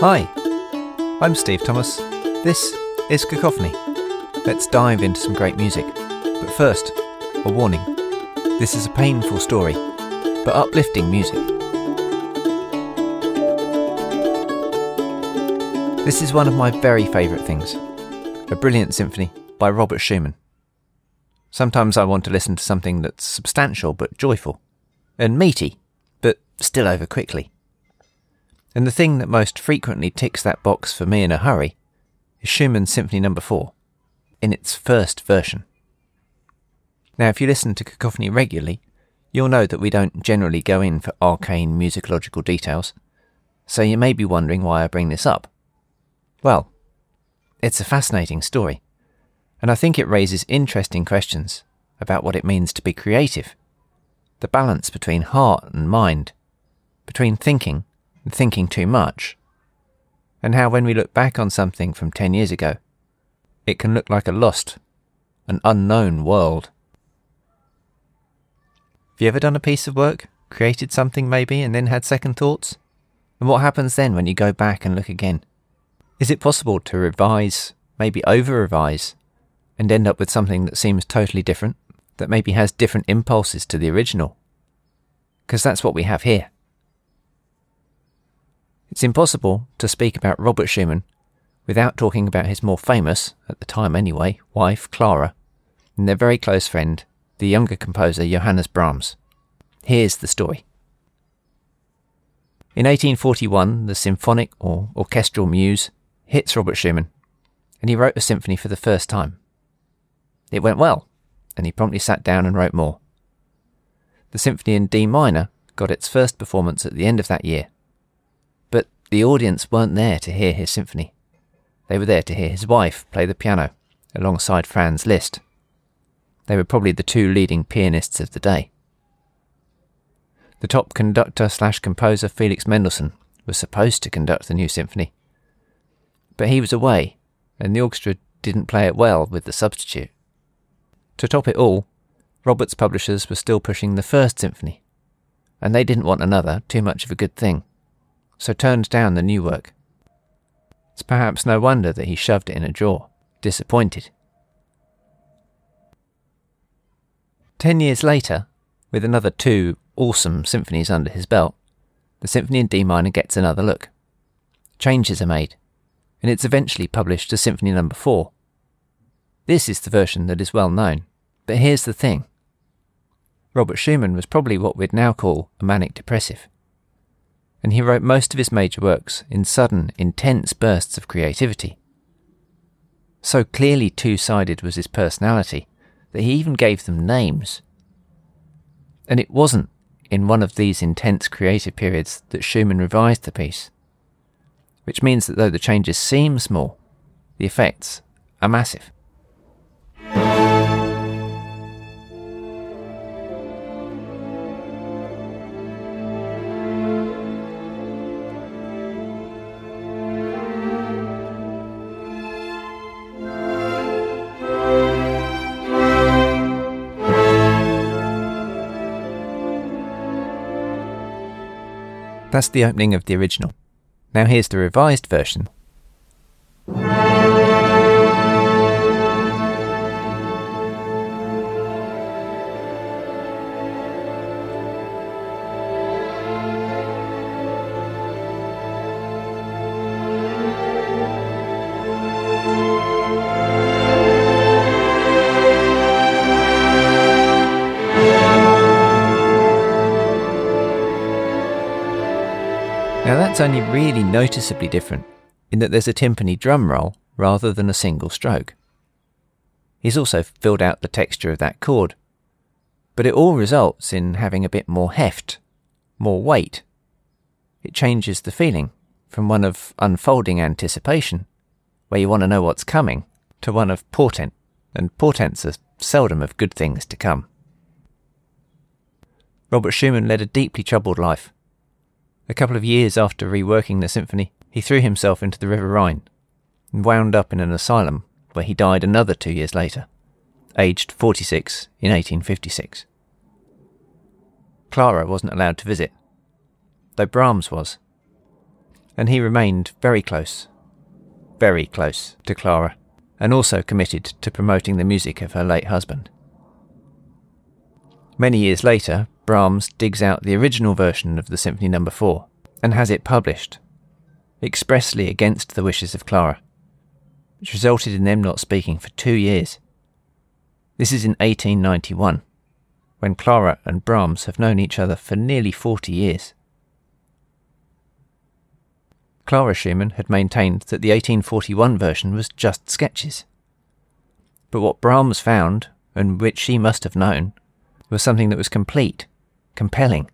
Hi, I'm Steve Thomas. This is Cacophony. Let's dive into some great music. But first, a warning. This is a painful story, but uplifting music. This is one of my very favourite things a brilliant symphony by Robert Schumann. Sometimes I want to listen to something that's substantial but joyful, and meaty, but still over quickly. And the thing that most frequently ticks that box for me in a hurry is Schumann's Symphony No. 4, in its first version. Now, if you listen to Cacophony regularly, you'll know that we don't generally go in for arcane musicological details, so you may be wondering why I bring this up. Well, it's a fascinating story, and I think it raises interesting questions about what it means to be creative, the balance between heart and mind, between thinking thinking too much, and how when we look back on something from 10 years ago, it can look like a lost, an unknown world. Have you ever done a piece of work, created something maybe, and then had second thoughts? And what happens then when you go back and look again? Is it possible to revise, maybe over revise, and end up with something that seems totally different, that maybe has different impulses to the original? Because that's what we have here. It's impossible to speak about Robert Schumann without talking about his more famous, at the time anyway, wife, Clara, and their very close friend, the younger composer Johannes Brahms. Here's the story. In 1841, the symphonic or orchestral muse hits Robert Schumann, and he wrote a symphony for the first time. It went well, and he promptly sat down and wrote more. The symphony in D minor got its first performance at the end of that year. The audience weren't there to hear his symphony. They were there to hear his wife play the piano alongside Franz Liszt. They were probably the two leading pianists of the day. The top conductor slash composer Felix Mendelssohn was supposed to conduct the new symphony, but he was away, and the orchestra didn't play it well with the substitute. To top it all, Robert's publishers were still pushing the first symphony, and they didn't want another too much of a good thing, so turned down the new work. It's perhaps no wonder that he shoved it in a drawer, disappointed. Ten years later, with another two awesome symphonies under his belt, the symphony in D minor gets another look. Changes are made, and it's eventually published as Symphony No. 4. This is the version that is well known, but here's the thing. Robert Schumann was probably what we'd now call a manic depressive. And he wrote most of his major works in sudden, intense bursts of creativity. So clearly two sided was his personality that he even gave them names. And it wasn't in one of these intense creative periods that Schumann revised the piece which means that though the changes seem small, the effects are massive. That's the opening of the original. Now here's the revised version. That's only really noticeably different in that there's a timpani drum roll rather than a single stroke. He's also filled out the texture of that chord, but it all results in having a bit more heft, more weight. It changes the feeling from one of unfolding anticipation, where you want to know what's coming, to one of portent, and portents are seldom of good things to come. Robert Schumann led a deeply troubled life a couple of years after reworking the symphony, he threw himself into the River Rhine and wound up in an asylum where he died another two years later, aged 46 in 1856. Clara wasn't allowed to visit, though Brahms was. and he remained very close, very close to Clara, and also committed to promoting the music of her late husband. Many years later, Brahms digs out the original version of the Symphony No. 4 and has it published, expressly against the wishes of Clara, which resulted in them not speaking for two years. This is in 1891, when Clara and Brahms have known each other for nearly 40 years. Clara Schumann had maintained that the 1841 version was just sketches. But what Brahms found, and which she must have known, was something that was complete, compelling,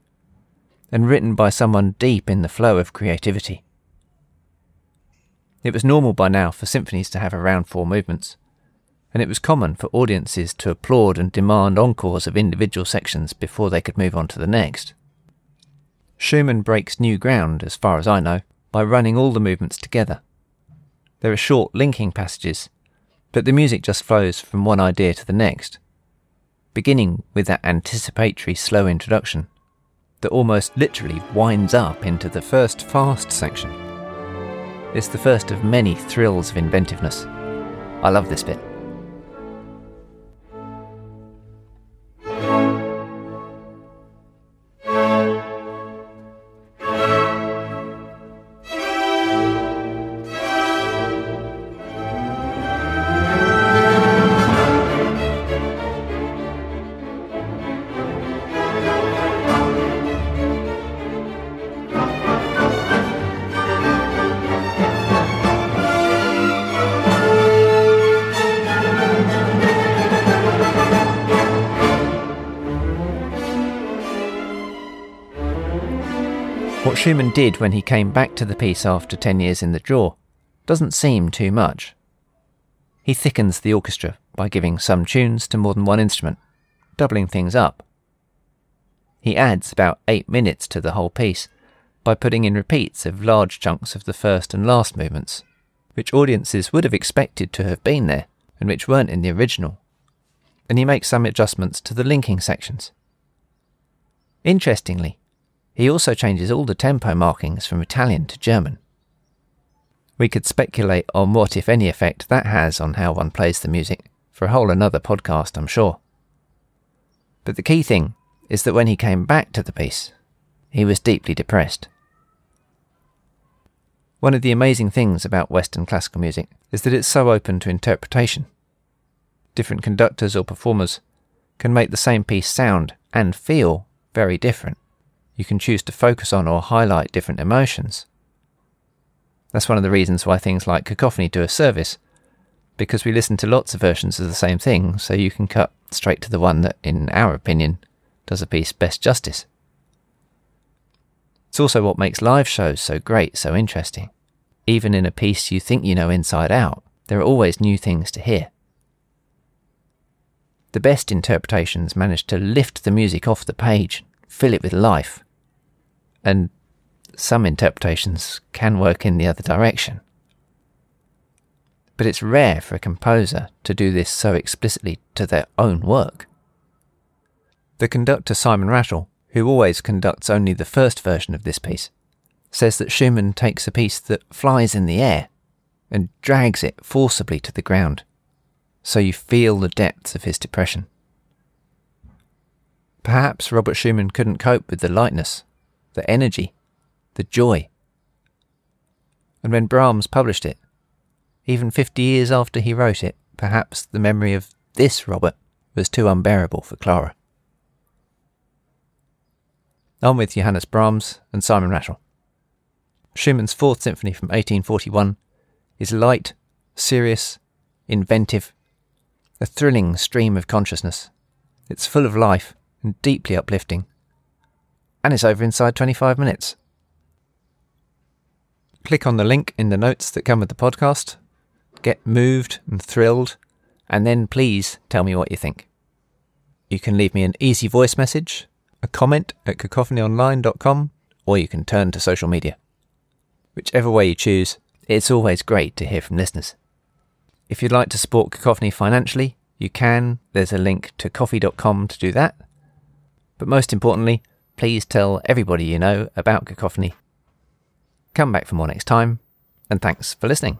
and written by someone deep in the flow of creativity. It was normal by now for symphonies to have around four movements, and it was common for audiences to applaud and demand encores of individual sections before they could move on to the next. Schumann breaks new ground, as far as I know, by running all the movements together. There are short linking passages, but the music just flows from one idea to the next, beginning with that anticipatory slow introduction that almost literally winds up into the first fast section. It's the first of many thrills of inventiveness. I love this bit. What Schumann did when he came back to the piece after 10 years in the drawer doesn't seem too much. He thickens the orchestra by giving some tunes to more than one instrument, doubling things up. He adds about eight minutes to the whole piece by putting in repeats of large chunks of the first and last movements, which audiences would have expected to have been there and which weren't in the original. And he makes some adjustments to the linking sections. Interestingly, he also changes all the tempo markings from Italian to German. We could speculate on what, if any, effect that has on how one plays the music for a whole another podcast, I'm sure. But the key thing is that when he came back to the piece, he was deeply depressed. One of the amazing things about Western classical music is that it's so open to interpretation. Different conductors or performers can make the same piece sound and feel very different you can choose to focus on or highlight different emotions. That's one of the reasons why things like cacophony do a service, because we listen to lots of versions of the same thing, so you can cut straight to the one that, in our opinion, does a piece best justice. It's also what makes live shows so great, so interesting. Even in a piece you think you know inside out, there are always new things to hear. The best interpretations manage to lift the music off the page, fill it with life, and some interpretations can work in the other direction. But it's rare for a composer to do this so explicitly to their own work. The conductor Simon Rattle, who always conducts only the first version of this piece, says that Schumann takes a piece that flies in the air and drags it forcibly to the ground, so you feel the depths of his depression. Perhaps Robert Schumann couldn't cope with the lightness the energy, the joy. And when Brahms published it, even 50 years after he wrote it, perhaps the memory of this Robert was too unbearable for Clara. On with Johannes Brahms and Simon Rattle. Schumann's Fourth Symphony from 1841 is light, serious, inventive, a thrilling stream of consciousness. It's full of life and deeply uplifting and it's over inside 25 minutes. Click on the link in the notes that come with the podcast, get moved and thrilled, and then please tell me what you think. You can leave me an easy voice message, a comment at cacophonyonline.com, or you can turn to social media. Whichever way you choose, it's always great to hear from listeners. If you'd like to support Cacophony financially, you can. There's a link to ko-fi.com to do that. But most importantly, please tell everybody you know about Cacophony. Come back for more next time, and thanks for listening.